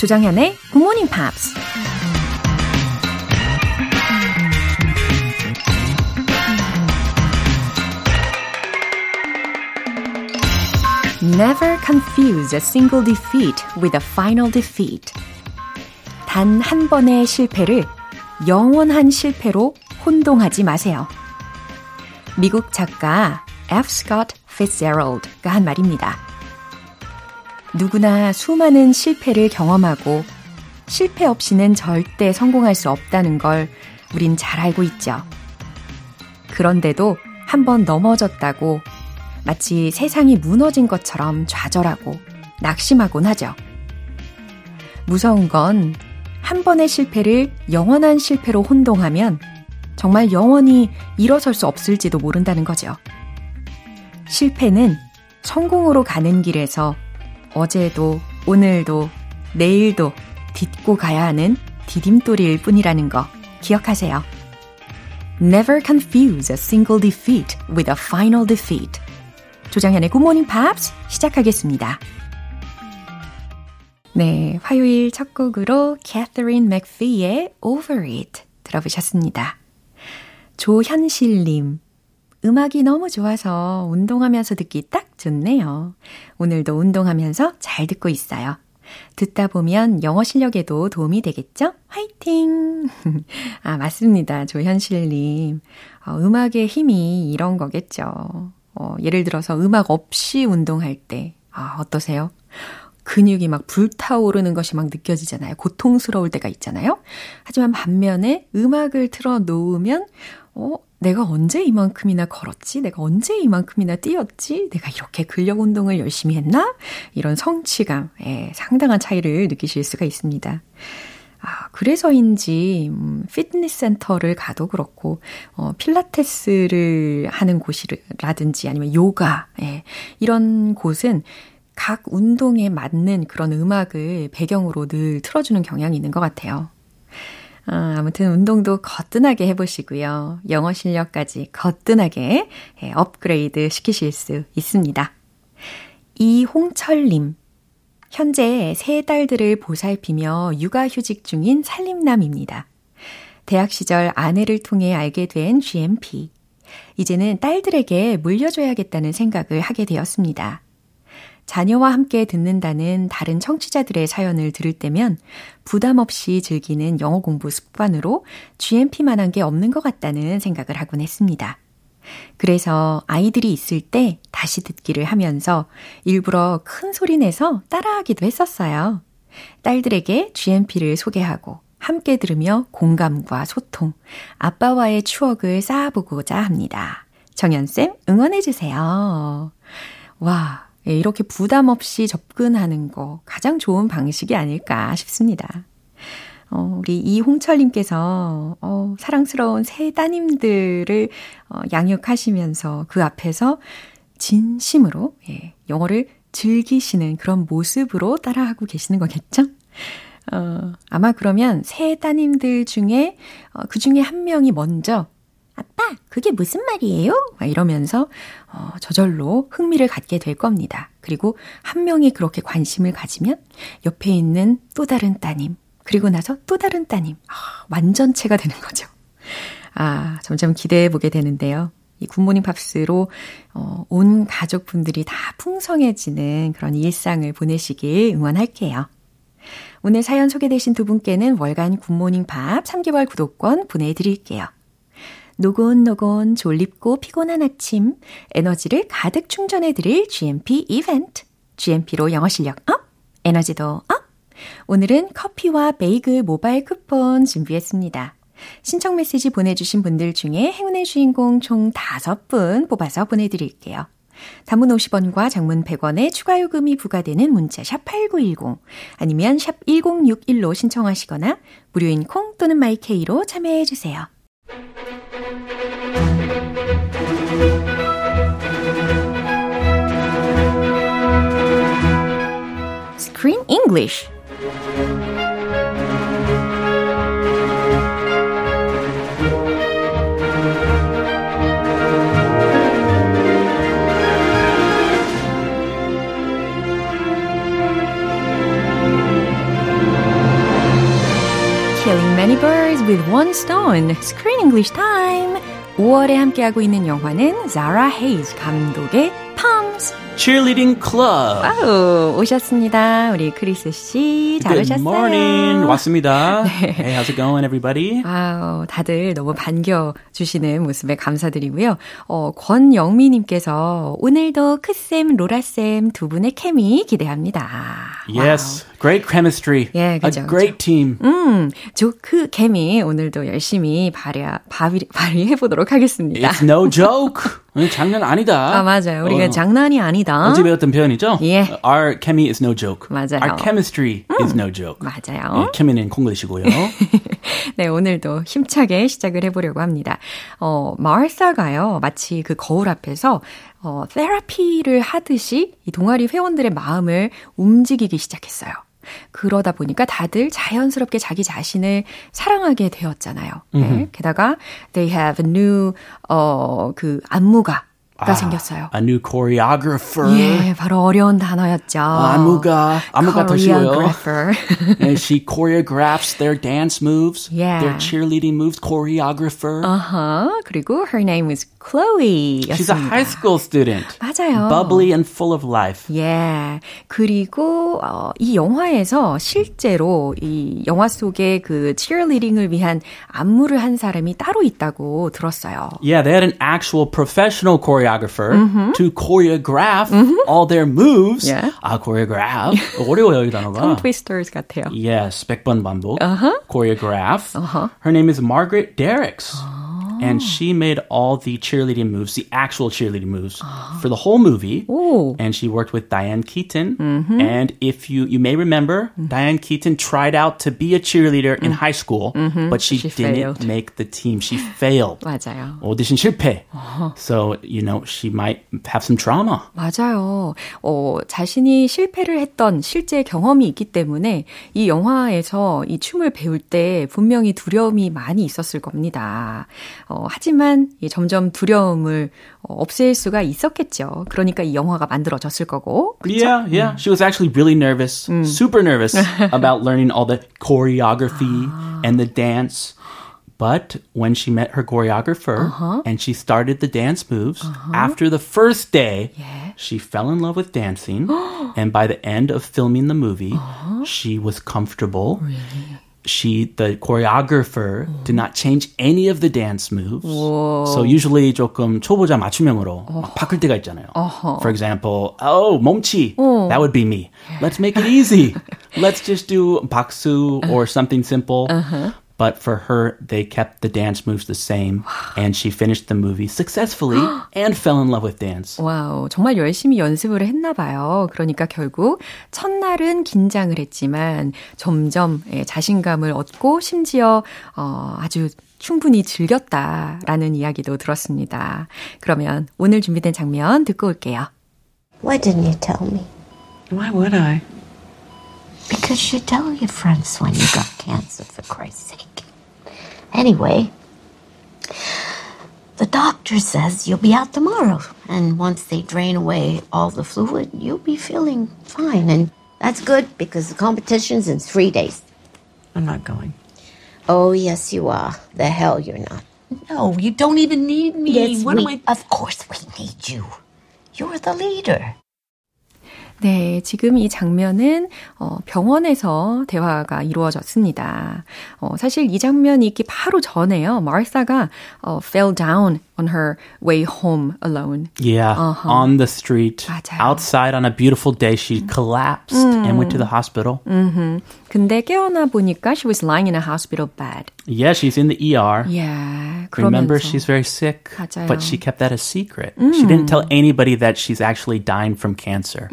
조정현의 Good Morning Pops. Never confuse a single defeat with a final defeat. 단 한 번의 실패를 영원한 실패로 혼동하지 마세요. 미국 작가 F. Scott Fitzgerald가 한 말입니다. 누구나 수많은 실패를 경험하고 실패 없이는 절대 성공할 수 없다는 걸 우린 잘 알고 있죠. 그런데도 한 번 넘어졌다고 마치 세상이 무너진 것처럼 좌절하고 낙심하곤 하죠. 무서운 건 한 번의 실패를 영원한 실패로 혼동하면 정말 영원히 일어설 수 없을지도 모른다는 거죠. 실패는 성공으로 가는 길에서 어제도, 오늘도, 내일도 딛고 가야 하는 디딤돌일 뿐이라는 거 기억하세요. Never confuse a single defeat with a final defeat. 조장현의 Morning Pops 시작하겠습니다. 네, 화요일 첫 곡으로 Catherine McPhee의 Over It 들어보셨습니다. 조현실님, 음악이 너무 좋아서 운동하면서 듣기 딱 좋네요. 오늘도 운동하면서 잘 듣고 있어요. 듣다 보면 영어 실력에도 도움이 되겠죠? 화이팅! 아, 맞습니다. 조현실님. 어, 음악의 힘이 이런 거겠죠. 어, 예를 들어서 음악 없이 운동할 때, 아, 어떠세요? 근육이 막 불타오르는 것이 막 느껴지잖아요. 고통스러울 때가 있잖아요. 하지만 반면에 음악을 틀어 놓으면 어, 내가 언제 이만큼이나 걸었지? 내가 언제 이만큼이나 뛰었지? 내가 이렇게 근력 운동을 열심히 했나? 이런 성취감, 에 상당한 차이를 느끼실 수가 있습니다. 아, 그래서인지, 음, 피트니스 센터를 가도 그렇고, 어, 필라테스를 하는 곳이라든지 아니면 요가, 예, 이런 곳은 각 운동에 맞는 그런 음악을 배경으로 늘 틀어주는 경향이 있는 것 같아요. 아, 아무튼 운동도 거뜬하게 해보시고요. 영어 실력까지 거뜬하게 예, 업그레이드 시키실 수 있습니다. 이홍철님. 현재 세 딸들을 보살피며 육아휴직 중인 살림남입니다. 대학 시절 아내를 통해 알게 된 GMP. 이제는 딸들에게 물려줘야겠다는 생각을 하게 되었습니다. 자녀와 함께 듣는다는 다른 청취자들의 사연을 들을 때면 부담 없이 즐기는 영어 공부 습관으로 GMP만한 게 없는 것 같다는 생각을 하곤 했습니다. 그래서 아이들이 있을 때 다시 듣기를 하면서 일부러 큰 소리 내서 따라하기도 했었어요. 딸들에게 GMP를 소개하고 함께 들으며 공감과 소통, 아빠와의 추억을 쌓아보고자 합니다. 정연쌤 응원해주세요. 와, 예, 이렇게 부담 없이 접근하는 거 가장 좋은 방식이 아닐까 싶습니다. 어, 우리 이홍철님께서, 어, 사랑스러운 새 따님들을 어, 양육하시면서 그 앞에서 진심으로, 예, 영어를 즐기시는 그런 모습으로 따라하고 계시는 거겠죠? 어, 아마 그러면 새 따님들 중에, 어, 그 중에 한 명이 먼저 아빠, 그게 무슨 말이에요? 막 이러면서 어, 저절로 흥미를 갖게 될 겁니다. 그리고 한 명이 그렇게 관심을 가지면 옆에 있는 또 다른 따님, 그리고 나서 또 다른 따님, 아, 완전체가 되는 거죠. 아, 점점 기대해 보게 되는데요. 이 굿모닝 팝스로 어, 온 가족분들이 다 풍성해지는 그런 일상을 보내시길 응원할게요. 오늘 사연 소개되신 두 분께는 월간 굿모닝 팝 3개월 구독권 보내드릴게요. 노곤노곤 졸립고 피곤한 아침 에너지를 가득 충전해드릴 GMP 이벤트. GMP로 영어 실력 up, 에너지도 up. 오늘은 커피와 베이글 모바일 쿠폰 준비했습니다. 신청 메시지 보내주신 분들 중에 행운의 주인공 총 5분 뽑아서 보내드릴게요. 단문 50원과 장문 100원의 추가 요금이 부과되는 문자 샵 8910 아니면 샵 1061로 신청하시거나 무료인 콩 또는 마이케이로 참여해 주세요. Screen English with one stone. Screen English time. 5월에 함께하고 있는 영화는 Zara Hayes 감독의 Palms. Cheerleading Club. 아우, 오셨습니다. 우리 크리스 씨. 잘 Good 오셨어요. morning. 왔습니다. Hey, how's it going, everybody? 아우, 다들 너무 반겨주시는 모습에 감사드리고요. 어, 권영미님께서 오늘도 크쌤, 로라쌤 두 분의 케미 기대합니다. Yes, great chemistry. 예, A 그죠, great team. 음, 조크 케미 오늘도 열심히 발휘, 발휘, 발휘해 보도록 하겠습니다. It's no joke. 장난 아니다. 아, 맞아요. 우리가 어, 장난이 아니다. 어제 배웠던 표현이죠? 예. Our chemistry is no joke. 맞아요. Our chemistry is no joke. 맞아요. 예, 케미는 콩글리시고요. 네, 오늘도 힘차게 시작을 해보려고 합니다. 어, 마을사가요, 마치 그 거울 앞에서, 어, 테라피를 하듯이 이 동아리 회원들의 마음을 움직이기 시작했어요. 그러다 보니까 다들 자연스럽게 자기 자신을 사랑하게 되었잖아요. 네, 게다가, they have a new, 어, 그, 안무가 가 생겼어요. A new choreographer. 예, 바로 어려운 단어였죠. 안무가. 안무가 더 쉬워요. And she choreographs their dance moves, Yeah. their cheerleading moves, choreographer. 어허, 그리고 her name was Chloe. She's a high school student. 맞아요. Bubbly and full of life. 예. 그리고 어, 이 영화에서 실제로 이 영화 속에 그 cheerleading을 위한 안무를 한 사람이 따로 있다고 들었어요. Yeah, they had an actual professional choreographer to choreograph all their moves. Yeah. 아, choreograph. 어려워요, 이 단어가. tongue twisters 같아요. Yes, 100번 반복. Choreograph. Her name is Margaret Derricks. And she made all the cheerleading moves, the actual cheerleading moves, for the whole movie. 오. And she worked with Diane Keaton. And if you you may remember, Diane Keaton tried out to be a cheerleader in high school, but she, She didn't failed. make the team. She failed. 맞아요. 오디션 실패. So, you know, she might have some trauma. 맞아요. 어, 자신이 실패를 했던 실제 경험이 있기 때문에 이 영화에서 이 춤을 배울 때 분명히 두려움이 많이 있었을 겁니다. 어, 하지만 이 점점 두려움을 어, 없앨 수가 있었겠죠. 그러니까 이 영화가 만들어졌을 거고. 그쵸? Yeah, yeah. She was actually really nervous, super nervous about learning all the choreography and the dance. But when she met her choreographer and she started the dance moves, after the first day, Yeah. she fell in love with dancing. and by the end of filming the movie, she was comfortable. She, the choreographer, did not change any of the dance moves. So usually 조금 초보자 맞춤형으로 막 바꿀 때가 있잖아요. For example, oh, 몸치. That would be me. Let's make it easy. Let's just do 박수 or something simple. But for her, they kept the dance moves the same, and she finished the movie successfully and fell in love with dance. 와우, 정말 열심히 연습을 했나 봐요. 그러니까 결국 첫날은 긴장을 했지만 점점 예, 자신감을 얻고 심지어 어, 아주 충분히 즐겼다라는 이야기도 들었습니다. 그러면 오늘 준비된 장면 듣고 올게요. Why didn't you tell me? Why would I? Because you tell your friends when you got cancer, for Christ's sake. Anyway, the doctor says you'll be out tomorrow. And once they drain away all the fluid, you'll be feeling fine. And that's good because the competition's in three days. I'm not going. Oh, yes, you are. The hell you're not. No, you don't even need me. Yes, what we, am I? Of course we need you. You're the leader. 네, 지금 이 장면은 어, 병원에서 대화가 이루어졌습니다. 어, 사실 이 장면이 있기 바로 전에요. 마르사가 어, fell down on her way home alone. Yeah, on the street, 맞아요. outside on a beautiful day, she collapsed and went to the hospital. 근데 깨어나 보니까 she was lying in a hospital bed. Yeah, she's in the ER. Yeah, Remember, 그러면서 she's very sick, 맞아요. but she kept that a secret. She didn't tell anybody that she's actually dying from cancer.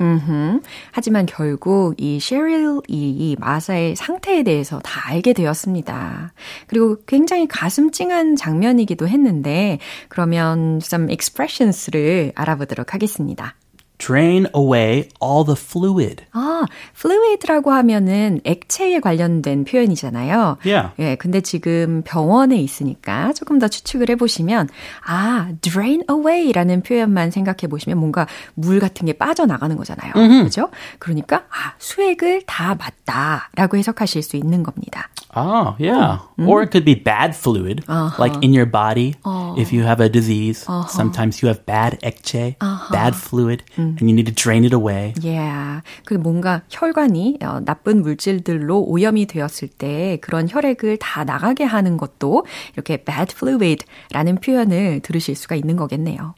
하지만 결국 이 셰릴이 이 마사의 상태에 대해서 다 알게 되었습니다. 그리고 굉장히 가슴 찡한 장면이기도 했는데 그러면 some expressions를 알아보도록 하겠습니다. Drain away all the fluid. 아, fluid라고 하면은 액체에 관련된 표현이잖아요. Yeah. 예, 근데 지금 병원에 있으니까 조금 더 추측을 해보시면, 아, drain away라는 표현만 생각해 보시면 뭔가 물 같은 게 빠져나가는 거잖아요. 그죠? 그러니까, 아, 수액을 다 맞다라고 해석하실 수 있는 겁니다. Oh, yeah. Or it could be bad fluid, like in your body. If you have a disease, sometimes you have bad ekche, bad fluid, and you need to drain it away. Yeah. 그 뭔가 혈관이 어, 나쁜 물질들로 오염이 되었을 때 그런 혈액을 다 나가게 하는 것도 이렇게 bad fluid라는 표현을 들으실 수가 있는 거겠네요.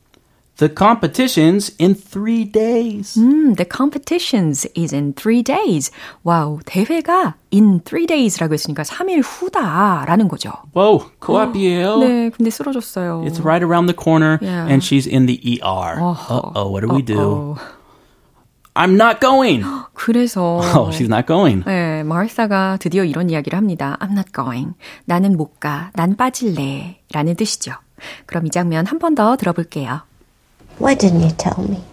The competition's in three days. 음, the competitions is in three days. 와우, 대회가 in three days라고 했으니까 3일 후다라는 거죠. Whoa, 코앞이에요. 네, 근데 쓰러졌어요. It's right around the corner, Yeah. and she's in the ER. Uh oh, what do we do? 어, I'm not going. 그래서 Oh, she's not going. 네, 마르사가 드디어 이런 이야기를 합니다. I'm not going. 나는 못 가. 난 빠질래. 라는 뜻이죠. 그럼 이 장면 한 번 더 들어볼게요. Why didn't you tell me?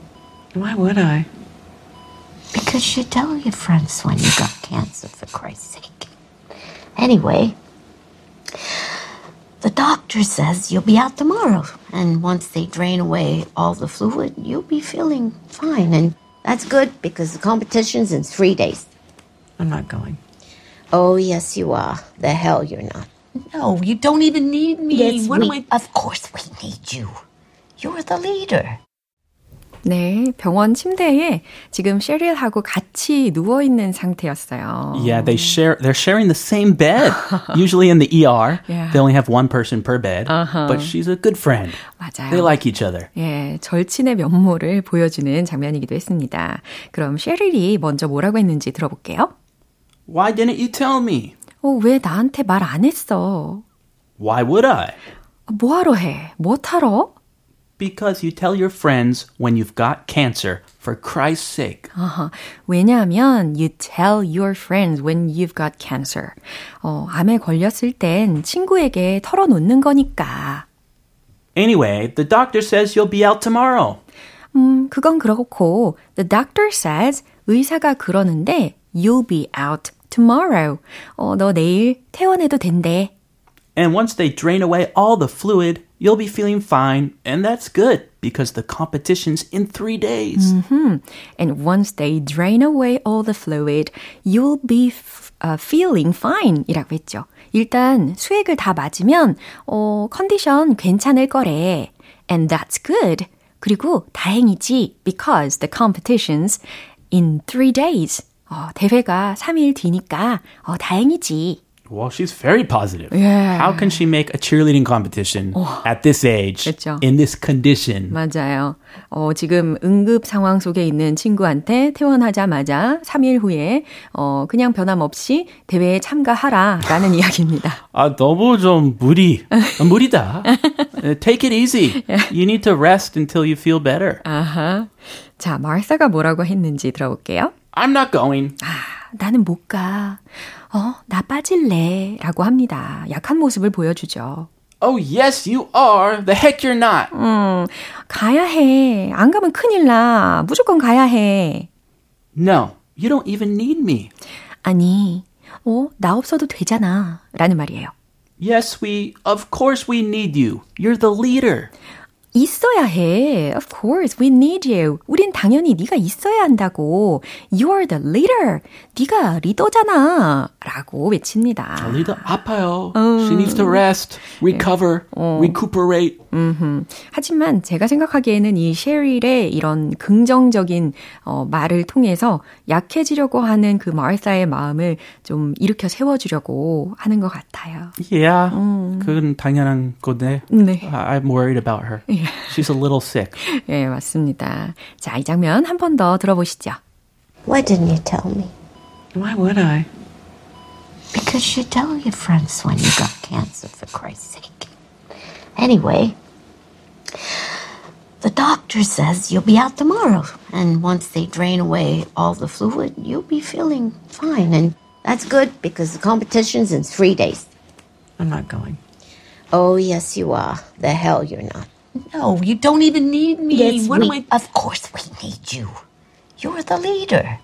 Why would I? Because you tell your friends when you got cancer, for Christ's sake. Anyway, the doctor says you'll be out tomorrow. And once they drain away all the fluid, you'll be feeling fine. And that's good because the competition's in three days. I'm not going. Oh, yes, you are. The hell you're not. No, you don't even need me. Yes, what we, am I? Of course we need you. You're the leader. 네, 병원 침대에 지금 셰릴하고 같이 누워 있는 상태였어요. Yeah, they share. They're sharing the same bed. Usually in the ER, Yeah. they only have one person per bed. But she's a good friend. 맞아요. They like each other. 예, 절친의 면모를 보여주는 장면이기도 했습니다. 그럼 셰릴이 먼저 뭐라고 했는지 들어볼게요. Why didn't you tell me? 어, 왜 나한테 말 안 했어? Why would I? 뭐하러 해? 뭐하러? Because you tell your friends when you've got cancer. For Christ's sake. 아하, 왜냐하면 you tell your friends when you've got cancer. 어, 암에 걸렸을 땐 친구에게 털어놓는 거니까. Anyway, the doctor says you'll be out tomorrow. 음, 그건 그렇고 the doctor says 의사가 그러는데 you'll be out tomorrow. 어, 너 내일 퇴원해도 된대. And once they drain away all the fluid, you'll be feeling fine. And that's good because the competition's in three days. And once they drain away all the fluid, you'll be f- uh, feeling fine 이라고 했죠. 일단 수액을 다 맞으면 어, 컨디션 괜찮을 거래. And that's good. 그리고 다행이지 because the competition's in three days. 어, 대회가 3일 뒤니까 어, 다행이지. Well, she's very positive. Yeah. How can she make a cheerleading competition at this age 그쵸. in this condition? 맞아요. 어, 지금 응급 상황 속에 있는 친구한테 퇴원하자마자 3일 후에 어, 그냥 변함없이 대회에 참가하라 라는 이야기입니다. 아, 너무 좀 무리. 무리다. Uh, Take it easy. You need to rest until you feel better. 아하. 자, 마르사가 뭐라고 했는지 들어볼게요. I'm not going. 아, 나는 못 가. 어, 나 빠질래. 라고 합니다. 약한 모습을 보여주죠. Oh, yes, you are. The heck you're not. 음, 가야 해. 안 가면 큰일 나. 무조건 가야 해. No, you don't even need me. 아니, 어, 나 없어도 되잖아. 라는 말이에요. Yes, we, of course we need you. You're the leader. 있어야 해. Of course, we need you. 우린 당연히 네가 있어야 한다고. You're the leader. 네가 리더잖아. 라고 외칩니다. Alida 아파요. She needs to rest, recover, recuperate. 하지만 제가 생각하기에는 이 셰릴의 이런 긍정적인 어, 말을 통해서 약해지려고 하는 그 마르사의 마음을 좀 일으켜 세워주려고 하는 것 같아요. Yeah, 그건 당연한 건데. 네. I- I'm worried about her. She's a little sick. 예, 맞습니다. 자, 이 장면 한 번 더 들어보시죠. Why didn't you tell me? Why would I? Because you tell your friends when you got cancer, for Christ's sake. Anyway, the doctor says you'll be out tomorrow. And once they drain away all the fluid, you'll be feeling fine. And that's good because the competition's in three days. I'm not going. Oh, yes, you are. The hell you're not. No, you don't even need me. Yes, what we, am I? of course we need you. You're the leader.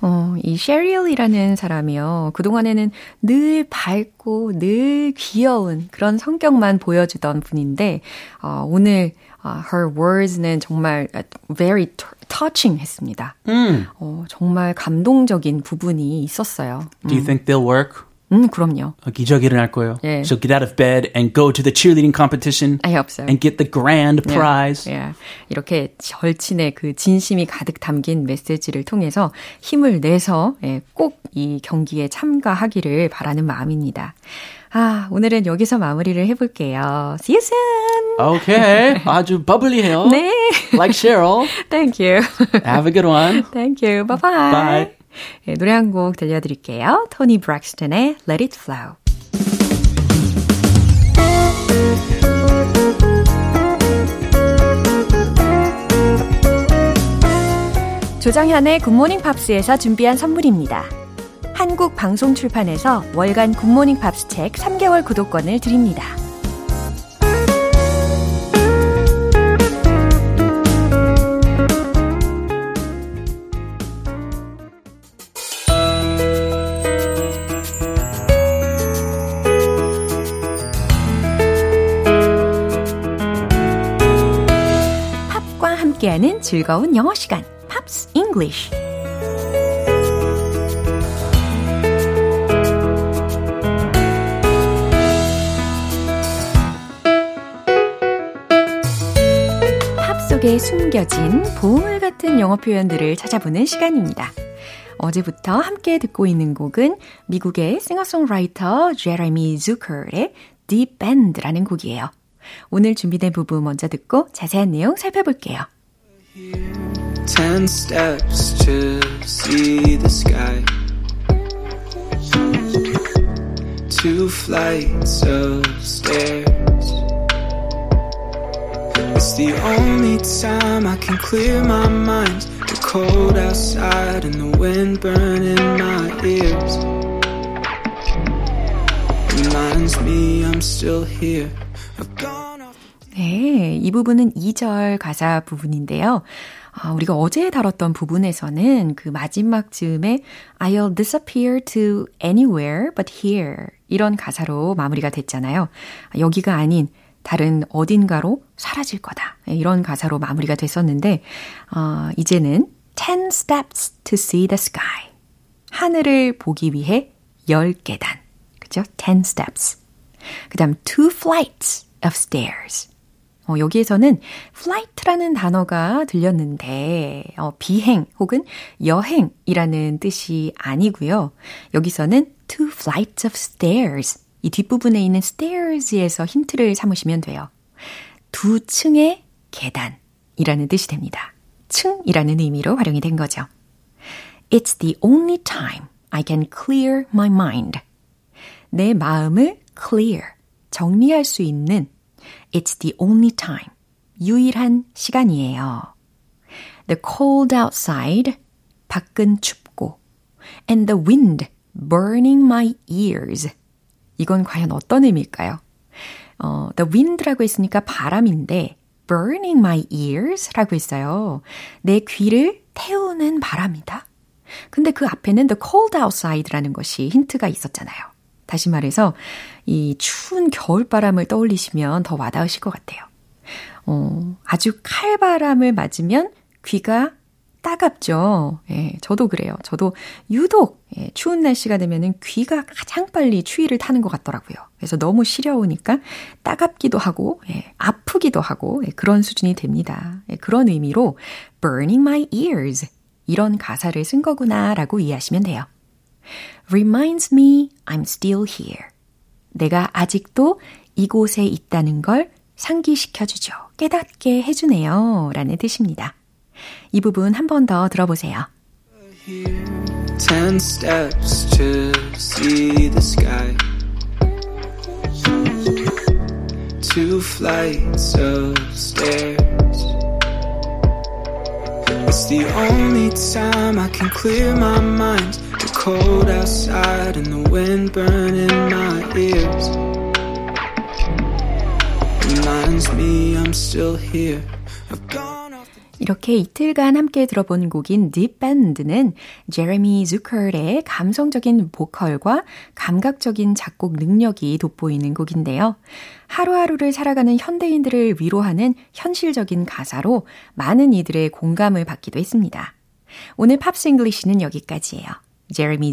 어, 이 셰리얼이라는 사람이요. 그동안에는 늘 밝고 늘 귀여운 그런 성격만 보여주던 분인데, 어, 오늘 uh, her words는 정말 very touching 했습니다. Mm. 어, 정말 감동적인 부분이 있었어요. Do you think they'll work? 음, 그럼요. 기적이 일어날 거예요. 예. She'll get out of bed and go to the cheerleading competition I hope so. and get the grand 예, prize. 예. 이렇게 절친의 그 진심이 가득 담긴 메시지를 통해서 힘을 내서 예, 꼭 이 경기에 참가하기를 바라는 마음입니다. 아, 오늘은 여기서 마무리를 해볼게요. See you soon! Okay. 아주 버블리해요. 네. Like Cheryl. Thank you. Have a good one. Thank you. Bye bye. 예, 노래 한 곡 들려드릴게요. 토니 브렉스턴의 Let It Flow. 조정현의 굿모닝 팝스에서 준비한 선물입니다. 한국 방송 출판에서 월간 굿모닝 팝스 책 3개월 구독권을 드립니다. 함께하는 즐거운 영어 시간, Pops English. 팝 속에 숨겨진 보물 같은 영어 표현들을 찾아보는 시간입니다. 어제부터 함께 듣고 있는 곡은 미국의 싱어송라이터 Jeremy Zucker의 Deep End라는 곡이에요. 오늘 준비된 부분 먼저 듣고 자세한 내용 살펴볼게요. Ten steps to see the sky. Two flights of stairs. It's the only time I can clear my mind. The cold outside and the wind burning my ears. Reminds me I'm still here. I've gone. 네, 이 부분은 2절 가사 부분인데요. 아, 우리가 어제 다뤘던 부분에서는 그 마지막 즈음에 I'll disappear to anywhere but here 이런 가사로 마무리가 됐잖아요. 여기가 아닌 다른 어딘가로 사라질 거다. 이런 가사로 마무리가 됐었는데 어, 이제는 10 steps to see the sky. 하늘을 보기 위해 10계단. 그죠? 10 steps. 그다음 two flights of stairs. 어, 여기에서는 flight라는 단어가 들렸는데 어, 비행 혹은 여행이라는 뜻이 아니고요. 여기서는 two flights of stairs 이 뒷부분에 있는 stairs에서 힌트를 삼으시면 돼요. 두 층의 계단이라는 뜻이 됩니다. 층이라는 의미로 활용이 된 거죠. It's the only time I can clear my mind. 내 마음을 clear, 정리할 수 있는 It's the only time. 유일한 시간이에요. The cold outside. 밖은 춥고. And the wind burning my ears. 이건 과연 어떤 의미일까요? 어, the wind라고 했으니까 바람인데 burning my ears 라고 했어요. 내 귀를 태우는 바람이다. 근데 그 앞에는 the cold outside라는 것이 힌트가 있었잖아요. 다시 말해서 이 추운 겨울바람을 떠올리시면 더 와닿으실 것 같아요. 어, 아주 칼바람을 맞으면 귀가 따갑죠. 예, 저도 그래요. 저도 유독 예, 추운 날씨가 되면은 귀가 가장 빨리 추위를 타는 것 같더라고요. 그래서 너무 시려우니까 따갑기도 하고 예, 아프기도 하고 예, 그런 수준이 됩니다. 예, 그런 의미로 burning my ears 이런 가사를 쓴 거구나라고 이해하시면 돼요. Reminds me I'm still here. 내가 아직도 이곳에 있다는 걸 상기시켜주죠. 깨닫게 해주네요. 라는 뜻입니다. 이 부분 한 번 더 들어보세요. Ten steps to see the sky. Two flights of stairs. It's the only time I can clear my mind. The cold outside and the wind burning my ears. Reminds me I'm still here. I've gone 이렇게 이틀간 함께 들어본 곡인 Band는 제레미 zucker의 감성적인 보컬과 감각적인 작곡 능력이 돋보이는 곡인데요. 하루하루를 살아가는 현대인들을 위로하는 현실적인 가사로 많은 이들의 공감을 받기도 했습니다. 오늘 Pops English는 여기까지예요. Jeremy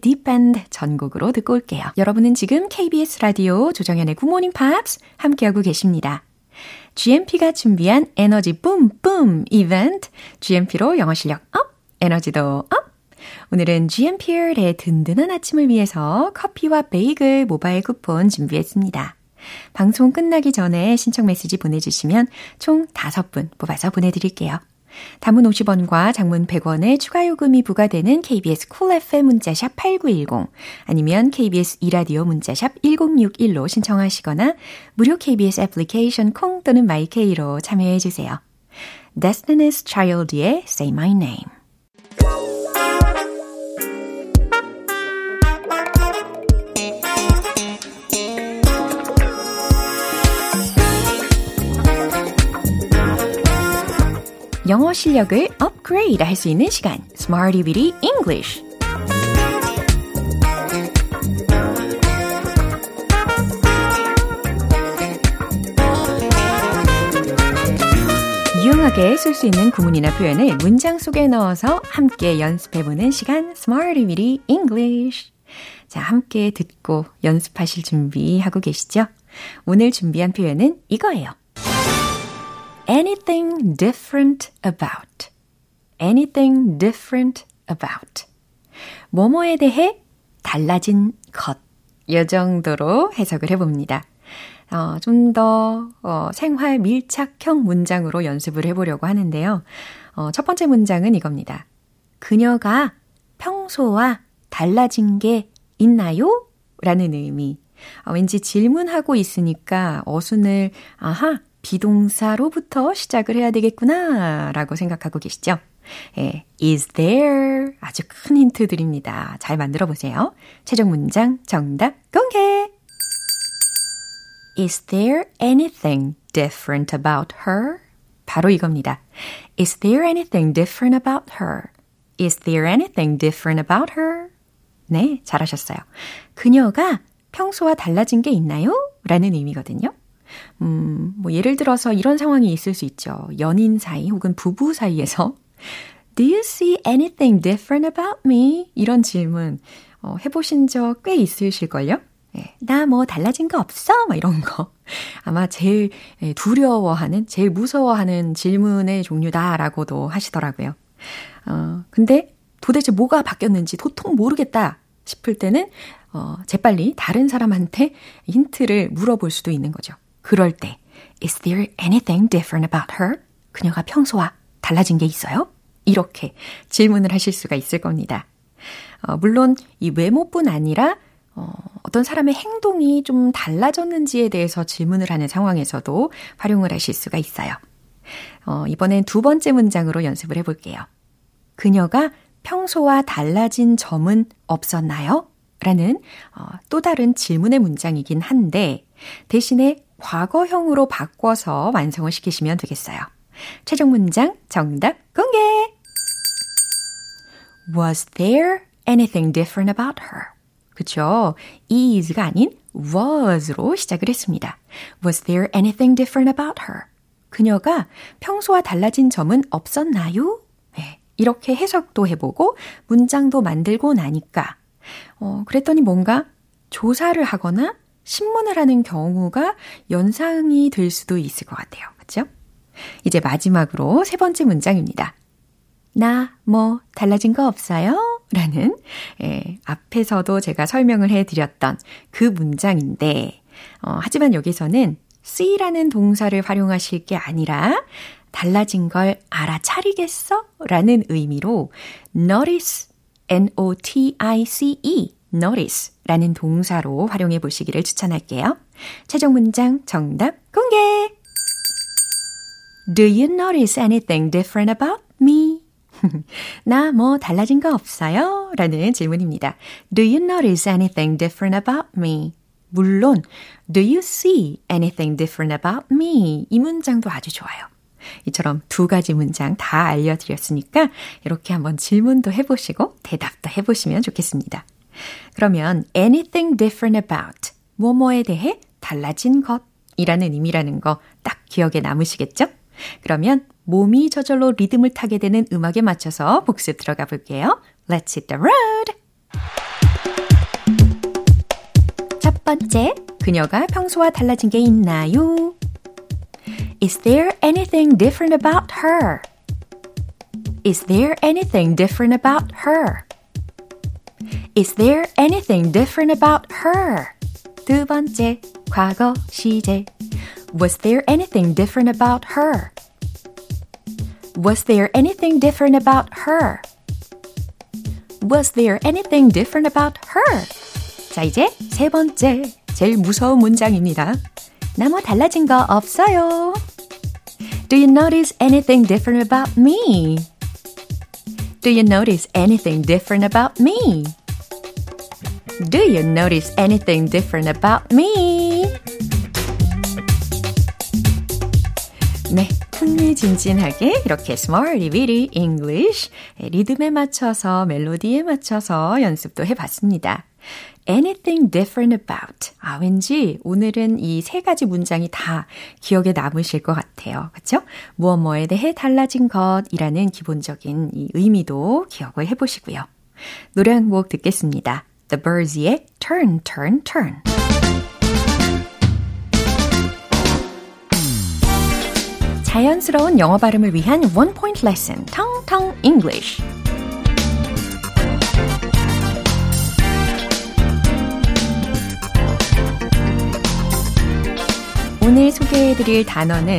Deep End 전곡으로 듣고 올게요. 여러분은 지금 KBS 라디오 조정현의 Good Morning Pops 함께하고 계십니다. GMP가 준비한 에너지 뿜뿜 이벤트 GMP로 영어 실력 up, 에너지도 up. 오늘은 GMP의 든든한 아침을 위해서 커피와 베이글 모바일 쿠폰 준비했습니다. 방송 끝나기 전에 신청 메시지 보내주시면 총 5분 뽑아서 보내드릴게요. 단문 50원과 장문 100원의 추가 요금이 부과되는 KBS Cool FM 문자샵 8910 아니면 KBS 2라디오 문자샵 1061로 신청하시거나 무료 KBS 애플리케이션 콩 또는 마이케이로 참여해 주세요. Destiny's Child의 Say My Name 실력을 업그레이드 할 수 있는 시간 Smarty Bitty English 유용하게 쓸 수 있는 구문이나 표현을 문장 속에 넣어서 함께 연습해보는 시간 Smarty Bitty English 자, 함께 듣고 연습하실 준비하고 계시죠? 오늘 준비한 표현은 이거예요. Anything different about. anything different about. 뭐뭐에 대해 달라진 것. 이 정도로 해석을 해봅니다. 어, 좀 더, 어, 생활 밀착형 문장으로 연습을 해보려고 하는데요. 어, 첫 번째 문장은 이겁니다. 그녀가 평소와 달라진 게 있나요? 라는 의미. 어, 왠지 질문하고 있으니까 어순을, 아하, 비동사로부터 시작을 해야 되겠구나 라고 생각하고 계시죠? 예, is there 아주 큰 힌트 드립니다. 잘 만들어 보세요. 최종 문장 정답 공개! Is there anything different about her? 바로 이겁니다. Is there anything different about her? Is there anything different about her? 네, 잘하셨어요. 그녀가 평소와 달라진 게 있나요? 라는 의미거든요. 음, 뭐 예를 들어서 이런 상황이 있을 수 있죠. 연인 사이 혹은 부부 사이에서 Do you see anything different about me? 이런 질문 어, 해보신 적 꽤 있으실걸요? 예, 나뭐 달라진 거 없어? 막 이런 거. 아마 제일 예, 두려워하는, 제일 무서워하는 질문의 종류다라고도 하시더라고요. 어, 근데 도대체 뭐가 바뀌었는지 도통 모르겠다 싶을 때는 어, 재빨리 다른 사람한테 힌트를 물어볼 수도 있는 거죠. 그럴 때, Is there anything different about her? 그녀가 평소와 달라진 게 있어요? 이렇게 질문을 하실 수가 있을 겁니다. 어, 물론 이 외모뿐 아니라 어, 어떤 사람의 행동이 좀 달라졌는지에 대해서 질문을 하는 상황에서도 활용을 하실 수가 있어요. 어, 이번엔 두 번째 문장으로 연습을 해볼게요. 그녀가 평소와 달라진 점은 없었나요? 라는 어, 또 다른 질문의 문장이긴 한데 대신에 과거형으로 바꿔서 완성을 시키시면 되겠어요. 최종 문장 정답 공개! Was there anything different about her? 그쵸? is가 아닌 was로 시작을 했습니다. Was there anything different about her? 그녀가 평소와 달라진 점은 없었나요? 네, 이렇게 해석도 해보고 문장도 만들고 나니까 어, 그랬더니 뭔가 조사를 하거나 신문을 하는 경우가 연상이 될 수도 있을 것 같아요. 그렇죠? 이제 마지막으로 세 번째 문장입니다. 나 뭐 달라진 거 없어요? 라는 예, 앞에서도 제가 설명을 해드렸던 그 문장인데 어, 하지만 여기서는 see라는 동사를 활용하실 게 아니라 달라진 걸 알아차리겠어? 라는 의미로 notice, n-o-t-i-c-e notice 라는 동사로 활용해 보시기를 추천할게요. 최종 문장 정답 공개! Do you notice anything different about me? 나 뭐 달라진 거 없어요? 라는 질문입니다. Do you notice anything different about me? 물론 Do you see anything different about me? 이 문장도 아주 좋아요. 이처럼 두 가지 문장 다 알려드렸으니까 이렇게 한번 질문도 해보시고 대답도 해보시면 좋겠습니다. 그러면 anything different about 뭐뭐에 대해 달라진 것이라는 의미라는 거 딱 기억에 남으시겠죠? 그러면 몸이 저절로 리듬을 타게 되는 음악에 맞춰서 복습 들어가 볼게요. Let's hit the road! 첫 번째, 그녀가 평소와 달라진 게 있나요? Is there anything different about her? Is there anything different about her? Is there anything different about her? 두 번째, 과거 시제. Was there anything different about her? Was there anything different about her? Was there anything different about her? 자, 이제 세 번째, 제일 무서운 문장입니다. 나 뭐 달라진 거 없어요. Do you notice anything different about me? Do you notice anything different about me? Do you notice anything different about me? 네, 흥미진진하게 이렇게 Smarty Bitty English 리듬에 맞춰서 멜로디에 맞춰서 연습도 해봤습니다. anything different about. 아, 왠지 오늘은 이 세 가지 문장이 다 기억에 남으실 것 같아요. 그쵸? 무엇 뭐에 대해 달라진 것이라는 기본적인 이 의미도 기억을 해보시고요. 노래 한 곡 듣겠습니다. The Birds의 Turn, Turn, Turn. 자연스러운 영어 발음을 위한 One Point Lesson, 텅텅 English. 오늘 소개해드릴 단어는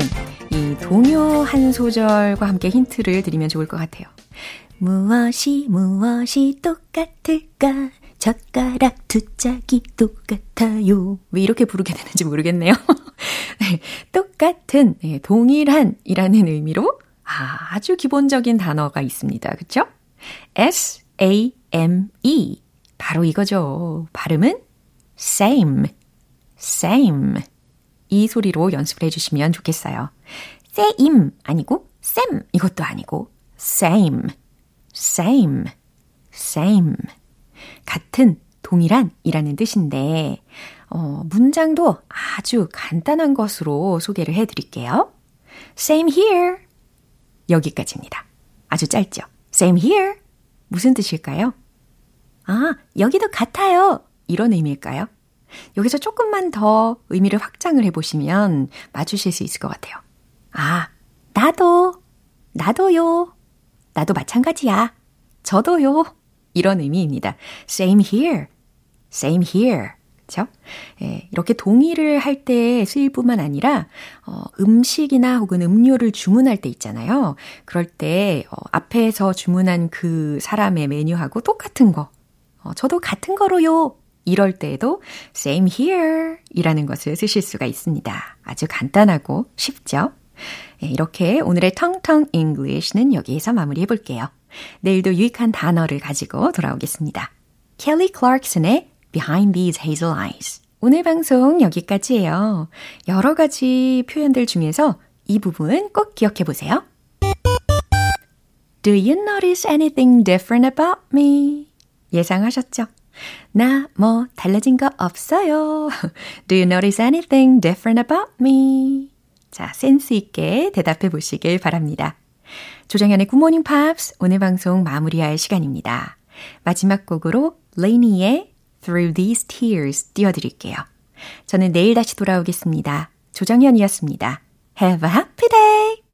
이 동요 한 소절과 함께 힌트를 드리면 좋을 것 같아요. 무엇이 무엇이 똑같을까? 젓가락 두 짝이 똑같아요. 왜 이렇게 부르게 되는지 모르겠네요. 네, 똑같은, 네, 동일한 이라는 의미로 아주 기본적인 단어가 있습니다. 그쵸? S-A-M-E. 바로 이거죠. 발음은 same, same. 이 소리로 연습을 해주시면 좋겠어요. same 아니고 sam 이것도 아니고 same, same, same. 같은, 동일한 이라는 뜻인데, 어, 문장도 아주 간단한 것으로 소개를 해 드릴게요. Same here. 여기까지입니다. 아주 짧죠? Same here. 무슨 뜻일까요? 아, 여기도 같아요. 이런 의미일까요? 여기서 조금만 더 의미를 확장을 해보시면 맞추실 수 있을 것 같아요. 아, 나도, 나도요. 나도 마찬가지야. 저도요. 이런 의미입니다. Same here. Same here. 예, 이렇게 동의를 할 때 쓰일 뿐만 아니라, 어, 음식이나 혹은 음료를 주문할 때 있잖아요. 그럴 때, 어, 앞에서 주문한 그 사람의 메뉴하고 똑같은 거. 어, 저도 같은 거로요. 이럴 때에도 same here 이라는 것을 쓰실 수가 있습니다. 아주 간단하고 쉽죠? 예, 이렇게 오늘의 텅텅 English는 여기에서 마무리해 볼게요. 내일도 유익한 단어를 가지고 돌아오겠습니다. 켈리 클락슨의 Behind These Hazel Eyes. 오늘 방송 여기까지예요. 여러 가지 표현들 중에서 이 부분 꼭 기억해 보세요. Do you notice anything different about me? 예상하셨죠? 나 뭐 달라진 거 없어요. Do you notice anything different about me? 자, 센스 있게 대답해 보시길 바랍니다. 조정현의 굿모닝 팝스 오늘 방송 마무리할 시간입니다. 마지막 곡으로 LANY의 Through These Tears 띄워드릴게요. 저는 내일 다시 돌아오겠습니다. 조정현이었습니다. Have a happy day!